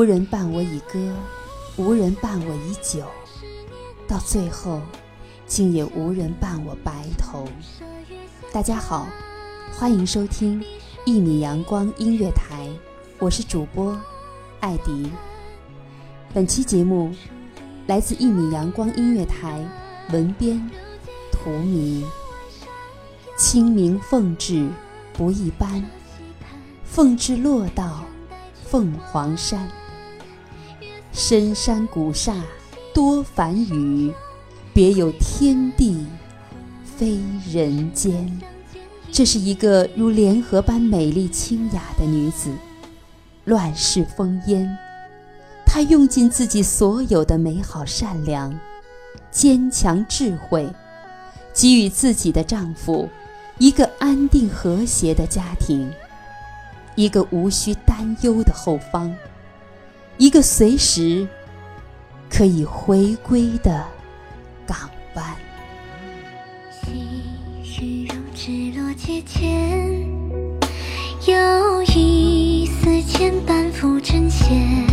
无人伴我以歌，无人伴我以酒，到最后，竟也无人伴我白头。大家好，欢迎收听一米阳光音乐台，我是主播艾迪。本期节目来自一米阳光音乐台，文编图迷。清明凤至不一般，凤至落到凤凰山。深山古刹多繁语，别有天地非人间。这是一个如莲荷般美丽清雅的女子，乱世烽烟，她用尽自己所有的美好、善良、坚强、智慧，给予自己的丈夫一个安定和谐的家庭，一个无需担忧的后方。一个随时可以回归的港湾。细雨如织落阶前，有一丝牵绊浮针线，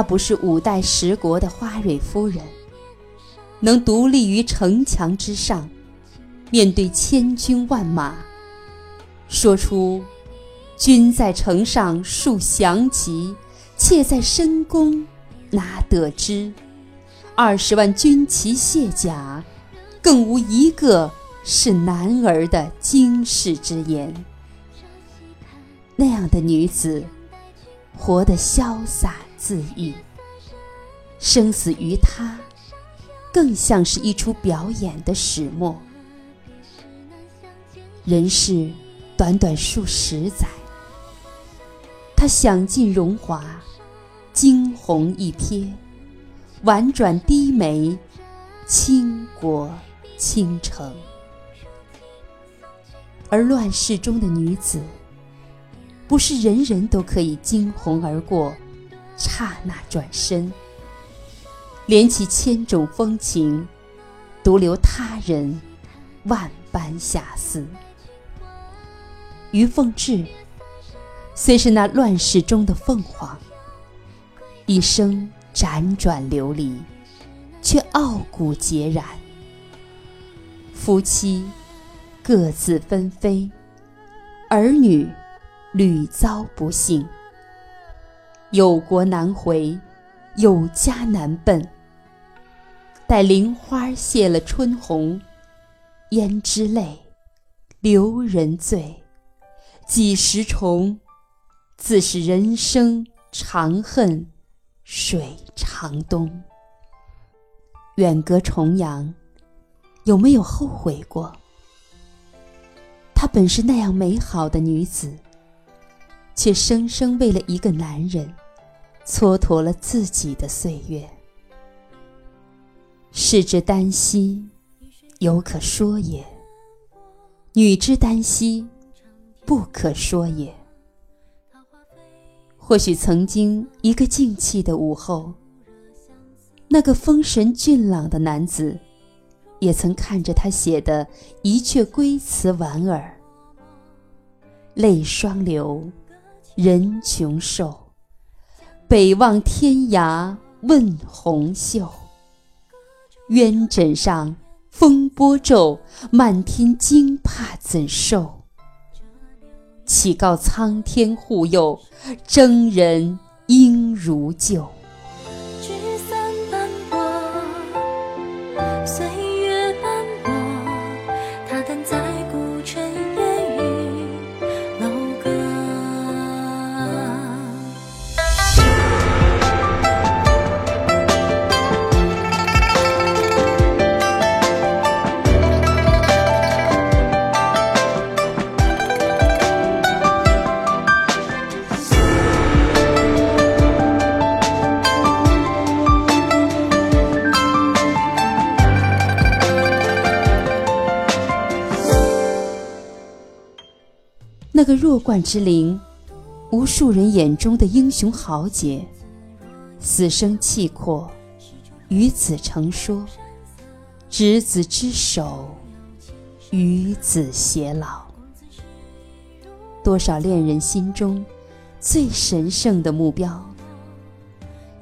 她不是五代十国的花蕊夫人，能独立于城墙之上，面对千军万马，说出“君在城上树降旗，妾在深宫哪得知”。二十万军旗卸甲，更无一个是男儿的惊世之言。那样的女子，活得潇洒恣意。生死于他，更像是一出表演的始末。人世短短数十载，他享尽荣华，惊鸿一瞥，婉转低眉，倾国倾城。而乱世中的女子，不是人人都可以惊鸿而过，刹那转身，连起千种风情，独留他人万般遐思。于凤至，虽是那乱世中的凤凰，一生辗转流离，却傲骨孑然。夫妻。各自纷飞，儿女屡遭不幸，有国难回，有家难奔。待菱花谢了春红，胭脂泪，留人醉。几时重？自是人生长恨水长东。远隔重洋，有没有后悔过？她本是那样美好的女子，却生生为了一个男人，蹉跎了自己的岁月。士之耽兮，犹可说也；女之耽兮，不可说也。或许曾经一个静气的午后，那个风神俊朗的男子。也曾看着他写的一阙归词莞尔，泪双流，人穷瘦，北望天涯问红袖。鸳枕上风波骤，漫天惊怕怎受？岂告苍天护佑，征人应如旧。那个弱冠之龄，无数人眼中的英雄豪杰，死生契阔，与子成说，执子之手，与子偕老。多少恋人心中最神圣的目标，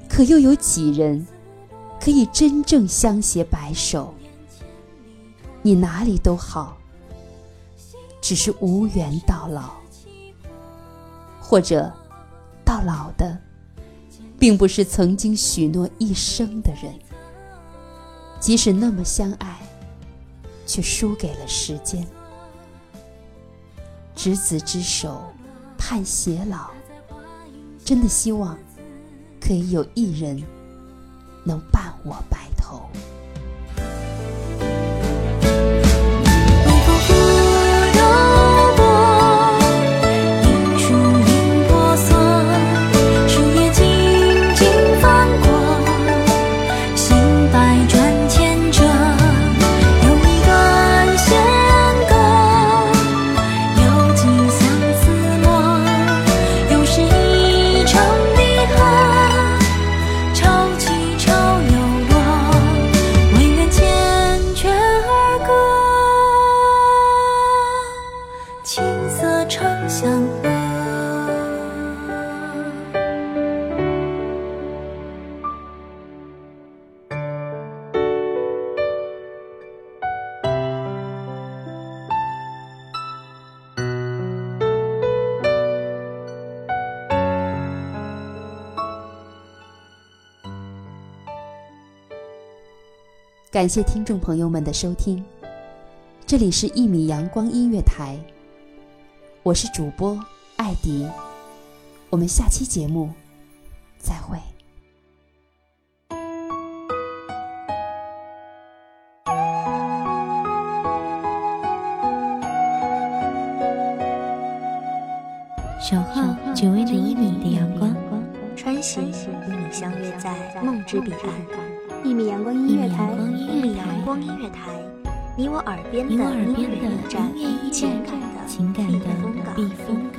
可又有几人可以真正相携白首？你哪里都好。只是无缘到老，或者到老的，并不是曾经许诺一生的人。即使那么相爱，却输给了时间。执子之手，盼偕老，真的希望可以有一人能伴我白头。感谢听众朋友们的收听，这里是《一米阳光音乐台》，我是主播艾迪，我们下期节目再会。小号，久违的一米阳光。穿行，与你相约在梦之彼岸。一米阳光音乐台，一米阳光音乐台，你我耳边的音乐驿站，情感的情感的避风港。